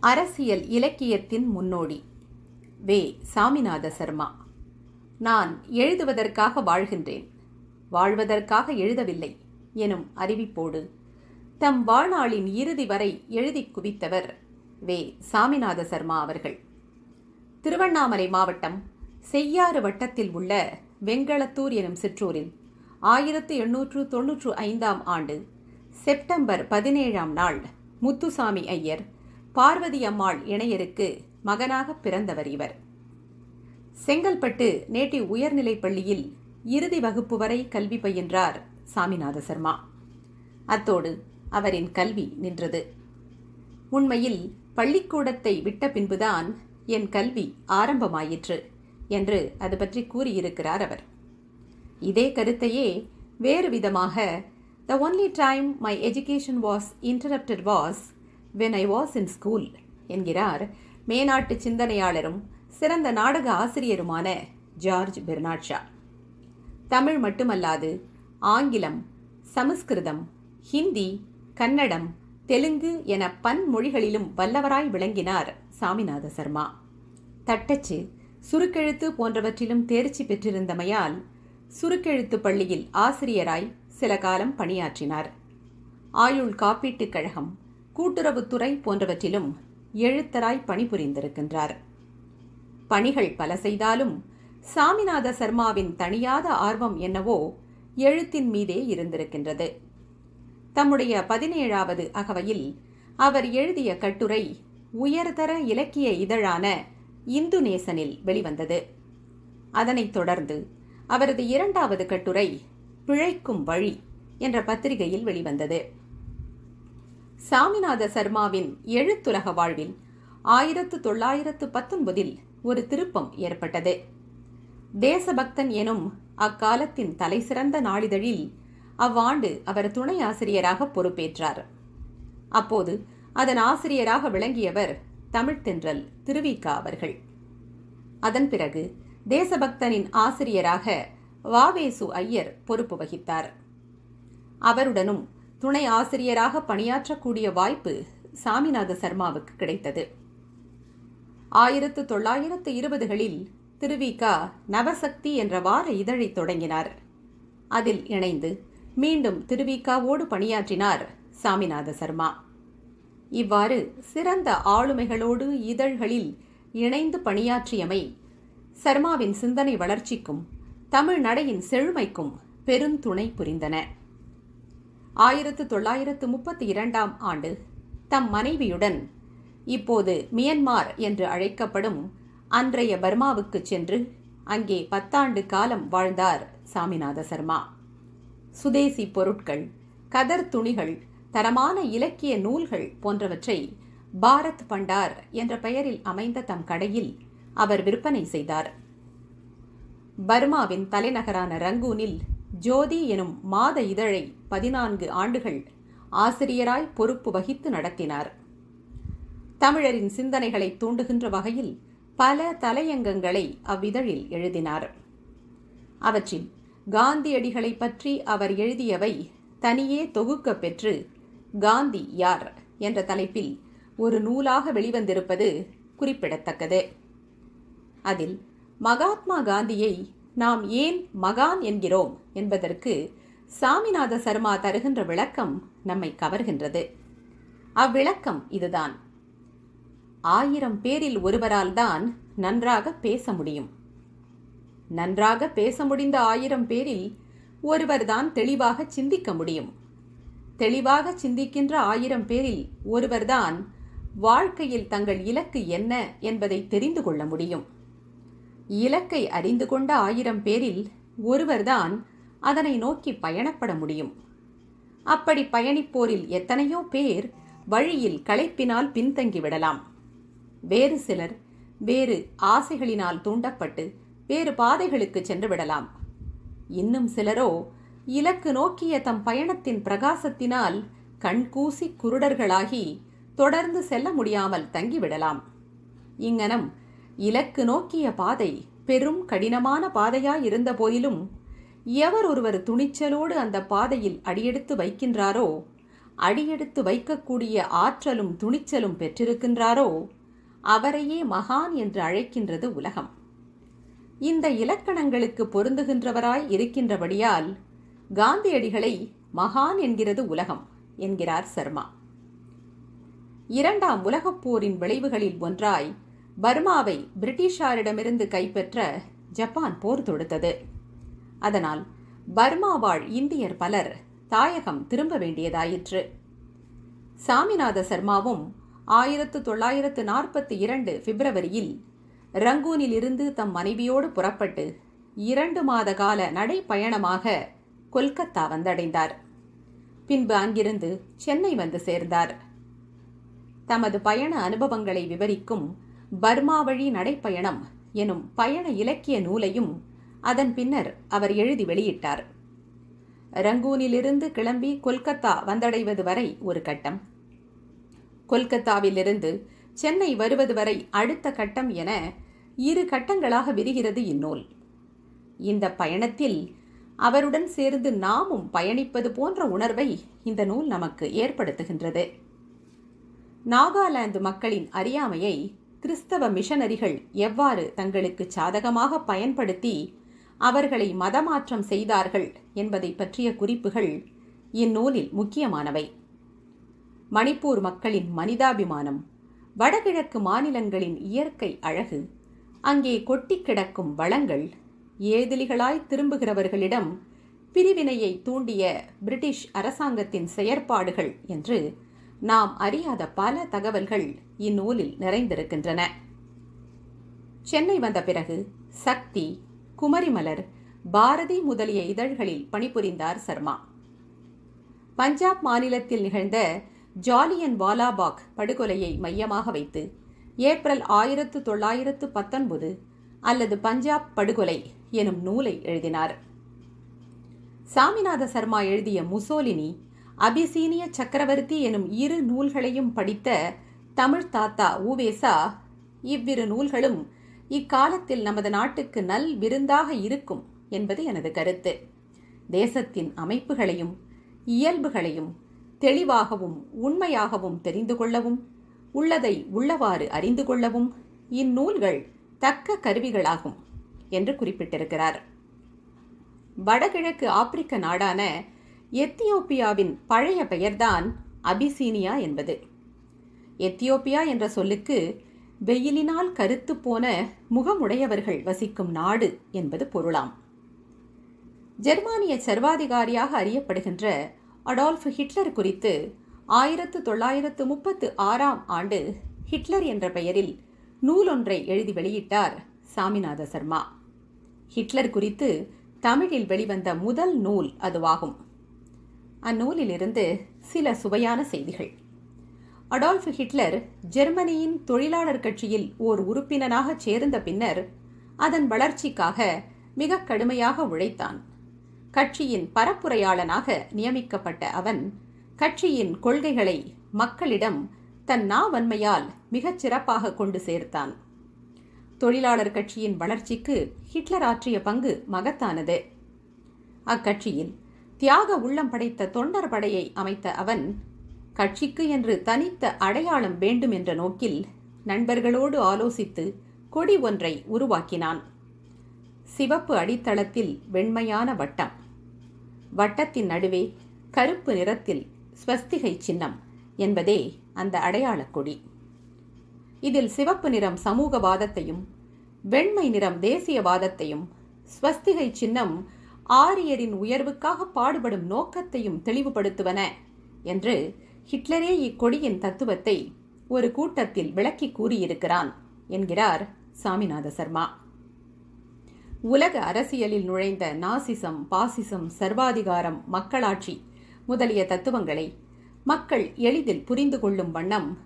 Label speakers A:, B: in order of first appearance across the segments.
A: அரசியல் இலக்கியத்தின் முன்னோடி. வே. சாமிநாத சர்மா. நான் எழுதுவதற்காக வாழ்கின்றேன். வாழ்வதற்காக எழுதவில்லை எனும் அறிவிப்போடு தம் வாழ்நாளின் இறுதி வரை எழுதி குவித்தவர் வே. சாமிநாத சர்மா அவர்கள். திருவண்ணாமலை மாவட்டம் செய்யாறு வட்டத்தில் உள்ள வெங்களத்தூர் எனும் சிற்றூரில் ஆயிரத்து எண்ணூற்று தொன்னூற்று ஐந்தாம் ஆண்டு செப்டம்பர் பதினேழாம் நாள் முத்துசாமி ஐயர் பார்வதி அம்மாள் இணையருக்கு மகனாக பிறந்தவர் இவர். செங்கல்பட்டு நேட்டி உயர்நிலைப் பள்ளியில் இறுதி வகுப்பு வரை கல்வி பயின்றார் சாமிநாத சர்மா. அத்தோடு அவரின் கல்வி நின்றது. உண்மையில் பள்ளிக்கூடத்தை விட்ட பின்புதான் என் கல்வி ஆரம்பமாயிற்று என்று அது பற்றி கூறியிருக்கிறார் அவர். இதே கருத்தையே வேறு விதமாக the only time my education was interrupted was when I was in school என்கிறார் மேனாட்டு சிந்தனையாளரும் சிறந்த நாடக ஆசிரியருமான ஜார்ஜ் பெர்னாட் ஷா. தமிழ் மட்டுமல்லாது ஆங்கிலம் சமஸ்கிருதம் ஹிந்தி கன்னடம் தெலுங்கு என பன்மொழிகளிலும் வல்லவராய் விளங்கினார் சாமிநாத சர்மா. தட்டச்சு சுருக்கெழுத்து போன்றவற்றிலும் தேர்ச்சி பெற்றிருந்தமையால் சுருக்கெழுத்து பள்ளியில் ஆசிரியராய் சில காலம் பணியாற்றினார். ஆயுள் காப்பீட்டுக் கழகம் கூட்டுறவுத்துறை போன்றவற்றிலும் எழுத்தராய் பணிபுரிந்திருக்கின்றார். பணிகள் பல செய்தாலும் சாமிநாத சர்மாவின் தணியாத ஆர்வம் என்னவோ எழுத்தின் மீதே இருந்திருக்கின்றது. தம்முடைய பதினேழாவது அகவையில் அவர் எழுதிய கட்டுரை உயர்தர இலக்கிய இதழான இந்து நேசனில் வெளிவந்தது. அதனைத் தொடர்ந்து அவரது இரண்டாவது கட்டுரை பிழைக்கும் வழி என்ற பத்திரிகையில் வெளிவந்தது. சாமிநாத சர்மாவின் எழுத்துலக வாழ்வில் ஆயிரத்து தொள்ளாயிரத்து பத்தொன்பதில் ஒரு திருப்பம் ஏற்பட்டது. தேசபக்தன் எனும் அக்காலத்தின் தலைசிறந்த நாளிதழில் அவ்வாண்டு அவர் துணை ஆசிரியராக பொறுப்பேற்றார். அப்போது அதன் ஆசிரியராக விளங்கியவர் தமிழ்த்தென்றல் திருவிக்கா அவர்கள். அதன் பிறகு தேசபக்தனின் ஆசிரியராக வாவேசு ஐயர் பொறுப்பு வகித்தார். அவருடனும் துணை ஆசிரியராக பணியாற்றக்கூடிய வாய்ப்பு சாமிநாத சர்மாவுக்கு கிடைத்தது. ஆயிரத்து தொள்ளாயிரத்து இருபதுகளில் திருவிகா நவசக்தி என்ற வார இதழை தொடங்கினார். அதில் இணைந்து மீண்டும் திருவிகாவோடு பணியாற்றினார் சாமிநாத சர்மா. இவ்வாறு சிறந்த ஆளுமைகளோடு இதழ்களில் இணைந்து பணியாற்றியமை சர்மாவின் சிந்தனை வளர்ச்சிக்கும் தமிழ் நடையின் செழுமைக்கும் பெருந்துணை புரிந்தன. ஆயிரத்து தொள்ளாயிரத்து முப்பத்தி இரண்டாம் ஆண்டு தம் மனைவியுடன் இப்போது மியன்மார் என்று அழைக்கப்படும் அன்றைய பர்மாவுக்கு சென்று அங்கே பத்தாண்டு காலம் வாழ்ந்தார் சாமிநாத சர்மா. சுதேசி பொருட்கள் கதர் துணிகள் தரமான இலக்கிய நூல்கள் போன்றவற்றை பாரத் பண்டார் என்ற பெயரில் அமைந்த தம் கடையில் அவர் விற்பனை செய்தார். பர்மாவின் தலைநகரான ரங்கூனில் ஜோதி எனும் மாத இதழை பதினான்கு ஆண்டுகள் ஆசிரியராய் பொறுப்பு வகித்து நடத்தினார். தமிழரின் சிந்தனைகளை தூண்டுகின்ற வகையில் பல தலையங்கங்களை அவ்விதழில் எழுதினார். அவற்றில் காந்தியடிகளை பற்றி அவர் எழுதியவை தனியே தொகுக்க பெற்று காந்தி யார் என்ற தலைப்பில் ஒரு நூலாக வெளிவந்திருப்பது குறிப்பிடத்தக்கது. அதில் மகாத்மா காந்தியை நாம் ஏன் மகான் என்கிறோம் என்பதற்கு சாமிநாத சர்மா தருகின்ற விளக்கம் நம்மை கவர்கின்றது. அவ்விளக்கம் இதுதான். ஆயிரம் பேரில் ஒருவரால் தான் நன்றாக பேச முடியும். நன்றாக பேச முடிந்த ஆயிரம் பேரில் ஒருவர்தான் தெளிவாக சிந்திக்க முடியும். தெளிவாக சிந்திக்கின்ற ஆயிரம் பேரில் ஒருவர்தான் வாழ்க்கையில் தங்கள் இலக்கு என்ன என்பதை தெரிந்து கொள்ள முடியும். இலக்கை அறிந்து கொண்ட ஆயிரம் பேரில் ஒருவர்தான் அதனை நோக்கி பயணப்பட முடியும். அப்படி பயணிப்போரில் எத்தனையோ பேர் வழியில் களைப்பினால் பின்தங்கிவிடலாம் வேறு சிலர் வேறு ஆசைகளினால் தூண்டப்பட்டு வேறு பாதைகளுக்கு சென்று விடலாம். இன்னும் சிலரோ இலக்கு நோக்கிய தம் பயணத்தின் பிரகாசத்தினால் கண்கூசி குருடர்களாகி தொடர்ந்து செல்ல முடியாமல் தங்கிவிடலாம். இங்கனம் இலக்கு நோக்கிய பாதை பெரும் கடினமான பாதையாயிருந்த போதிலும் எவர் ஒருவர் துணிச்சலோடு அந்த பாதையில் அடியெடுத்து வைக்கின்றாரோ அடியெடுத்து வைக்கக்கூடிய ஆற்றலும் துணிச்சலும் பெற்றிருக்கின்றாரோ அவரையே மகான் என்று அழைக்கின்றது உலகம். இந்த இலக்கணங்களுக்கு பொருந்துகின்றவராய் இருக்கின்றபடியால் காந்தியடிகளை மகான் என்கிறது உலகம் என்கிறார் சர்மா. இரண்டாம் உலகப் போரின் விளைவுகளில் ஒன்றாய் பர்மாவை பிரிட்டிஷாரிடமிருந்து கைப்பற்ற ஜப்பான் போர் தொடுத்தது. அதனால் பர்மா வாழ் இந்தியர் பலர் தாயகம் திரும்ப வேண்டியதாயிற்று. சாமிநாத சர்மாவும் ஆயிரத்து தொள்ளாயிரத்து நாற்பத்தி இரண்டு பிப்ரவரியில் ரங்கூனில் இருந்து தம் மனைவியோடு புறப்பட்டு இரண்டு மாத கால நடைப்பயணமாக கொல்கத்தா வந்தடைந்தார். பின்பு அங்கிருந்து சென்னை வந்து சேர்ந்தார். தமது பயண அனுபவங்களை விவரிக்கும் பர்மா வழி நடைப்பயணம் எனும் பயண இலக்கிய நூலையும் அதன் பின்னர் அவர் எழுதி வெளியிட்டார். ரங்கூனிலிருந்து கிளம்பி கொல்கத்தா வந்தடைவது வரை ஒரு கட்டம். கொல்கத்தாவிலிருந்து சென்னை வருவது வரை அடுத்த கட்டம் என இரு கட்டங்களாக விரிகிறது இந்நூல். இந்த பயணத்தில் அவருடன் சேர்ந்து நாமும் பயணிப்பது போன்ற உணர்வை இந்த நூல் நமக்கு ஏற்படுத்துகின்றது. நாகாலாந்து மக்களின் அறியாமையை கிறிஸ்தவ மிஷனரிகள் எவ்வாறு தங்களுக்கு சாதகமாக பயன்படுத்தி அவர்களை மதமாற்றம் செய்தார்கள் என்பதை பற்றிய குறிப்புகள் இந்நூலில் முக்கியமானவை. மணிப்பூர் மக்களின் மனிதாபிமானம் வடகிழக்கு மாநிலங்களின் இயற்கை அழகு அங்கே கொட்டி கிடக்கும் வளங்கள் ஏதிலிகளாய் திரும்புகிறவர்களிடம் பிரிவினையை தூண்டிய பிரிட்டிஷ் அரசாங்கத்தின் செயற்பாடுகள் என்று நாம் அறியாத பல தகவல்கள் இந்நூலில் நிறைந்திருக்கின்றன. சென்னை வந்த பிறகு சக்தி குமரிமலர் பாரதி முதலிய இதழ்களில் பணிபுரிந்தார் சர்மா. பஞ்சாப் மாநிலத்தில் நிகழ்ந்த ஜாலியன் வாலாபாக் படுகொலையை மையமாக வைத்து ஏப்ரல் ஆயிரத்து தொள்ளாயிரத்து பத்தொன்பது அல்லது பஞ்சாப் படுகொலை எனும் நூலை எழுதினார். சாமிநாத சர்மா எழுதிய முசோலினி அபிசீனிய சக்கரவர்த்தி எனும் இரு நூல்களையும் படித்த தமிழ் தாத்தா ஊவேசா இவ்விரு நூல்களும் இக்காலத்தில் நமது நாட்டுக்கு நல் விருந்தாக இருக்கும் என்பது எனது கருத்து. தேசத்தின் அமைப்புகளையும் இயல்புகளையும் தெளிவாகவும் உண்மையாகவும் தெரிந்து கொள்ளவும் உள்ளதை உள்ளவாறு அறிந்து கொள்ளவும் இந்நூல்கள் தக்க கருவிகளாகும் என்று குறிப்பிட்டிருக்கிறார். வடகிழக்கு ஆப்பிரிக்க நாடான எத்தியோப்பியாவின் பழைய பெயர்தான் அபிசீனியா என்பது. எத்தியோப்பியா என்ற சொல்லுக்கு வெயிலினால் கருத்து போன முகமுடையவர்கள் வசிக்கும் நாடு என்பது பொருளாம். ஜெர்மானிய சர்வாதிகாரியாக அறியப்படுகின்ற அடால்ஃப் ஹிட்லர் குறித்து ஆயிரத்து தொள்ளாயிரத்து முப்பத்து ஆறாம் ஆண்டு ஹிட்லர் என்ற பெயரில் நூலொன்றை எழுதி வெளியிட்டார் சாமிநாத சர்மா. ஹிட்லர் குறித்து தமிழில் வெளிவந்த முதல் நூல் அதுவாகும். அந்நூலிலிருந்து சில சுவையான செய்திகள். அடால்ஃப் ஹிட்லர் ஜெர்மனியின் தொழிலாளர் கட்சியில் ஓர் உறுப்பினராக சேர்ந்த பின்னர் அதன் வளர்ச்சிக்காக மிக கடுமையாக உழைத்தான். கட்சியின் பரப்புரையாளனாக நியமிக்கப்பட்ட அவன் கட்சியின் கொள்கைகளை மக்களிடம் தன் நாவன்மையால் மிகச் சிறப்பாக கொண்டு சேர்த்தான். தொழிலாளர் கட்சியின் வளர்ச்சிக்கு ஹிட்லர் ஆற்றிய பங்கு மகத்தானது. அக்கட்சியில் தியாக உள்ளம் படைத்த தொண்டர் படையை அமைத்த அவன் கட்சிக்கு என்று தனித்த அடையாளம் வேண்டும் என்ற நோக்கில் நண்பர்களோடு ஆலோசித்து கொடி ஒன்றை உருவாக்கினான். சிவப்பு அடித்தளத்தில் வெண்மையான வட்டம். வட்டத்தின் நடுவே கருப்பு நிறத்தில் ஸ்வஸ்திகை சின்னம் என்பதே அந்த அடையாளக் கொடி. இதில் சிவப்பு நிறம் சமூகவாதத்தையும் வெண்மை நிறம் தேசியவாதத்தையும் ஸ்வஸ்திகை சின்னம் ஆரியரின் உயர்வுக்காக பாடுபடும் நோக்கத்தையும் தெளிவுபடுத்துவன என்று ஹிட்லரே இக்கொடியின் தத்துவத்தை ஒரு கூட்டத்தில் விளக்கி கூறியிருக்கிறான் என்கிறார் சாமிநாத சர்மா. உலக அரசியலில் நுழைந்த நாசிசம் பாசிசம் சர்வாதிகாரம் மக்களாட்சி முதலிய தத்துவங்களை மக்கள் எளிதில் புரிந்து கொள்ளும் வண்ணம்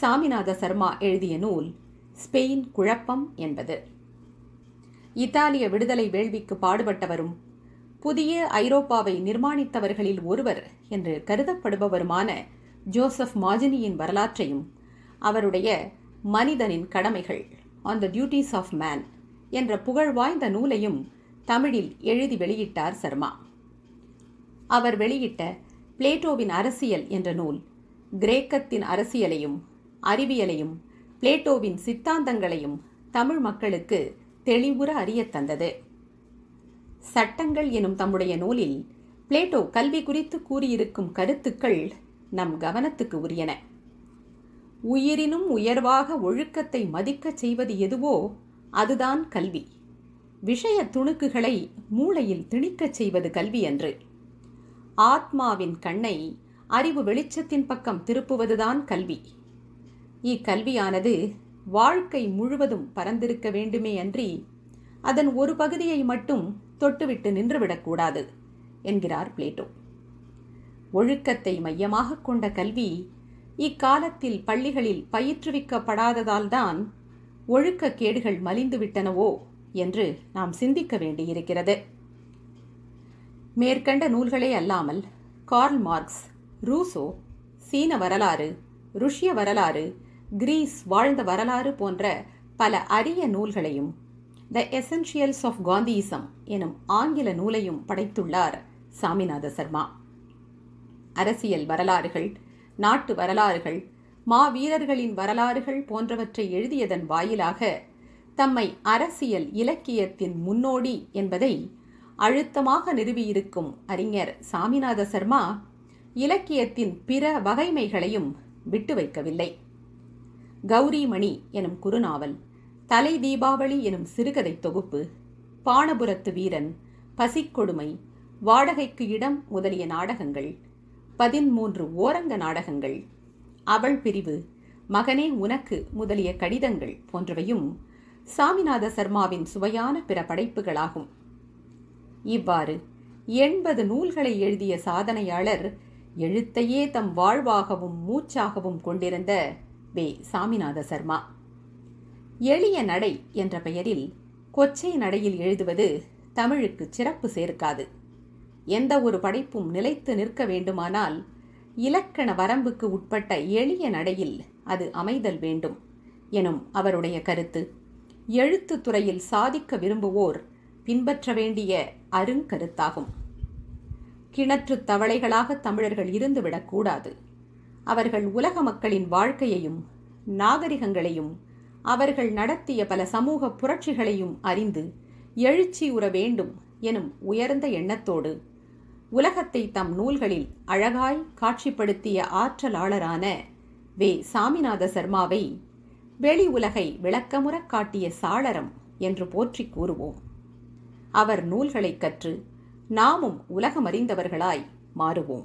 A: சாமிநாத சர்மா எழுதிய நூல் ஸ்பெயின் குழப்பம் என்பது. இத்தாலிய விடுதலை வேள்விக்கு பாடுபட்டவரும் புதிய ஐரோப்பாவை நிர்மாணித்தவர்களில் ஒருவர் என்று கருதப்படுபவருமான ஜோசப் மாஜினியின் வரலாற்றையும் அவருடைய மனிதனின் கடமைகள் on the duties of man என்ற புகழ் வாய்ந்த நூலையும் தமிழில் எழுதி வெளியிட்டார் சர்மா. அவர் வெளியிட்ட பிளேட்டோவின் அரசியல் என்ற நூல் கிரேக்கத்தின் அரசியலையும் அறிவியலையும் பிளேட்டோவின் சித்தாந்தங்களையும் தமிழ் மக்களுக்கு தெளிவுற அறியத் தந்தது. சட்டங்கள் எனும் தம்முடைய நூலில் பிளேட்டோ கல்வி குறித்து கூறியிருக்கும் கருத்துக்கள் நம் கவனத்துக்கு உரியன. உயிரினும் உயர்வாக ஒழுக்கத்தை மதிக்கச் செய்வது எதுவோ அதுதான் கல்வி. விஷய துணுக்குகளை மூளையில் திணிக்கச் செய்வது கல்வி என்று ஆத்மாவின் கண்ணை அறிவு வெளிச்சத்தின் பக்கம் திருப்புவதுதான் கல்வி. இக்கல்வியானது வாழ்க்கை முழுவதும் பரந்திருக்க வேண்டுமே அன்றி அதன் ஒரு பகுதியை மட்டும் தொட்டுவிட்டு நின்றுவிடக்கூடாது என்கிறார் பிளேட்டோ. ஒழுக்கத்தை மையமாக கொண்ட கல்வி இக்காலத்தில் பள்ளிகளில் பயிற்றுவிக்கப்படாததால்தான் ஒழுக்கக்கேடுகள் மலிந்துவிட்டனவோ என்று நாம் சிந்திக்க வேண்டியிருக்கிறது. மேற்கண்ட நூல்களே அல்லாமல் கார்ல் மார்க்ஸ் ரூசோ சீன வரலாறு ருஷ்ய வரலாறு கிரீஸ் வாழ்ந்த வரலாறு போன்ற பல அரிய நூல்களையும் த எசென்ஷியல்ஸ் ஆஃப் காந்தியிசம் எனும் ஆங்கில நூலையும் படைத்துள்ளார் சாமிநாத சர்மா. அரசியல் வரலாறுகள் நாட்டு வரலாறுகள் மாவீரர்களின் வரலாறுகள் போன்றவற்றை எழுதியதன் வாயிலாக தம்மை அரசியல் இலக்கியத்தின் முன்னோடி என்பதை அழுத்தமாக நிறுவியிருக்கும் அறிஞர் சாமிநாத சர்மா இலக்கியத்தின் பிற வகைமைகளையும் விட்டு வைக்கவில்லை கௌரிமணி எனும் குறுநாவல் தலை தீபாவளி எனும் சிறுகதை தொகுப்பு பாணபுரத்து வீரன் பசிக்கொடுமை வாடகைக்கு இடம் முதலிய நாடகங்கள் பதிமூன்று ஓரங்க நாடகங்கள் அவள் பிரிவு மகனே உனக்கு முதலிய கடிதங்கள் போன்றவையும் சாமிநாத சர்மாவின் சுவையான பிற படைப்புகளாகும். இவ்வாறு எண்பது நூல்களை எழுதிய சாதனையாளர் எழுத்தையே தம் வாழ்வாகவும் மூச்சாகவும் கொண்டிருந்த வே. சாமிநாத சர்மா. எளிய நடை என்ற பெயரில் கொச்சை நடையில் எழுதுவது தமிழுக்கு சிறப்பு சேர்க்காது. எந்த ஒரு படைப்பும் நிலைத்து நிற்க வேண்டுமானால் இலக்கண வரம்புக்கு உட்பட்ட எளிய நடையில் அது அமைதல் வேண்டும் எனும் அவருடைய கருத்து. எழுத்துத் துறையில் சாதிக்க விரும்புவோர் பின்பற்ற வேண்டிய அருங்கருத்தாகும். கிணற்றுத் தவளைகளாக தமிழர்கள் இருந்துவிடக்கூடாது அவர்கள் உலக மக்களின் வாழ்க்கையையும் நாகரிகங்களையும் அவர்கள் நடத்திய பல சமூக புரட்சிகளையும் அறிந்து எழுச்சியுற வேண்டும் எனும் உயர்ந்த எண்ணத்தோடு உலகத்தை தம் நூல்களில் அழகாய் காட்சிப்படுத்திய ஆற்றலாளரான வே. சாமிநாத சர்மாவை வெளி உலகை விளக்கமுறக் காட்டிய சாளரம் என்று போற்றிக் கூறுவோம். அவர் நூல்களைக் கற்று நாமும் உலகமறிந்தவர்களாய் மாறுவோம்.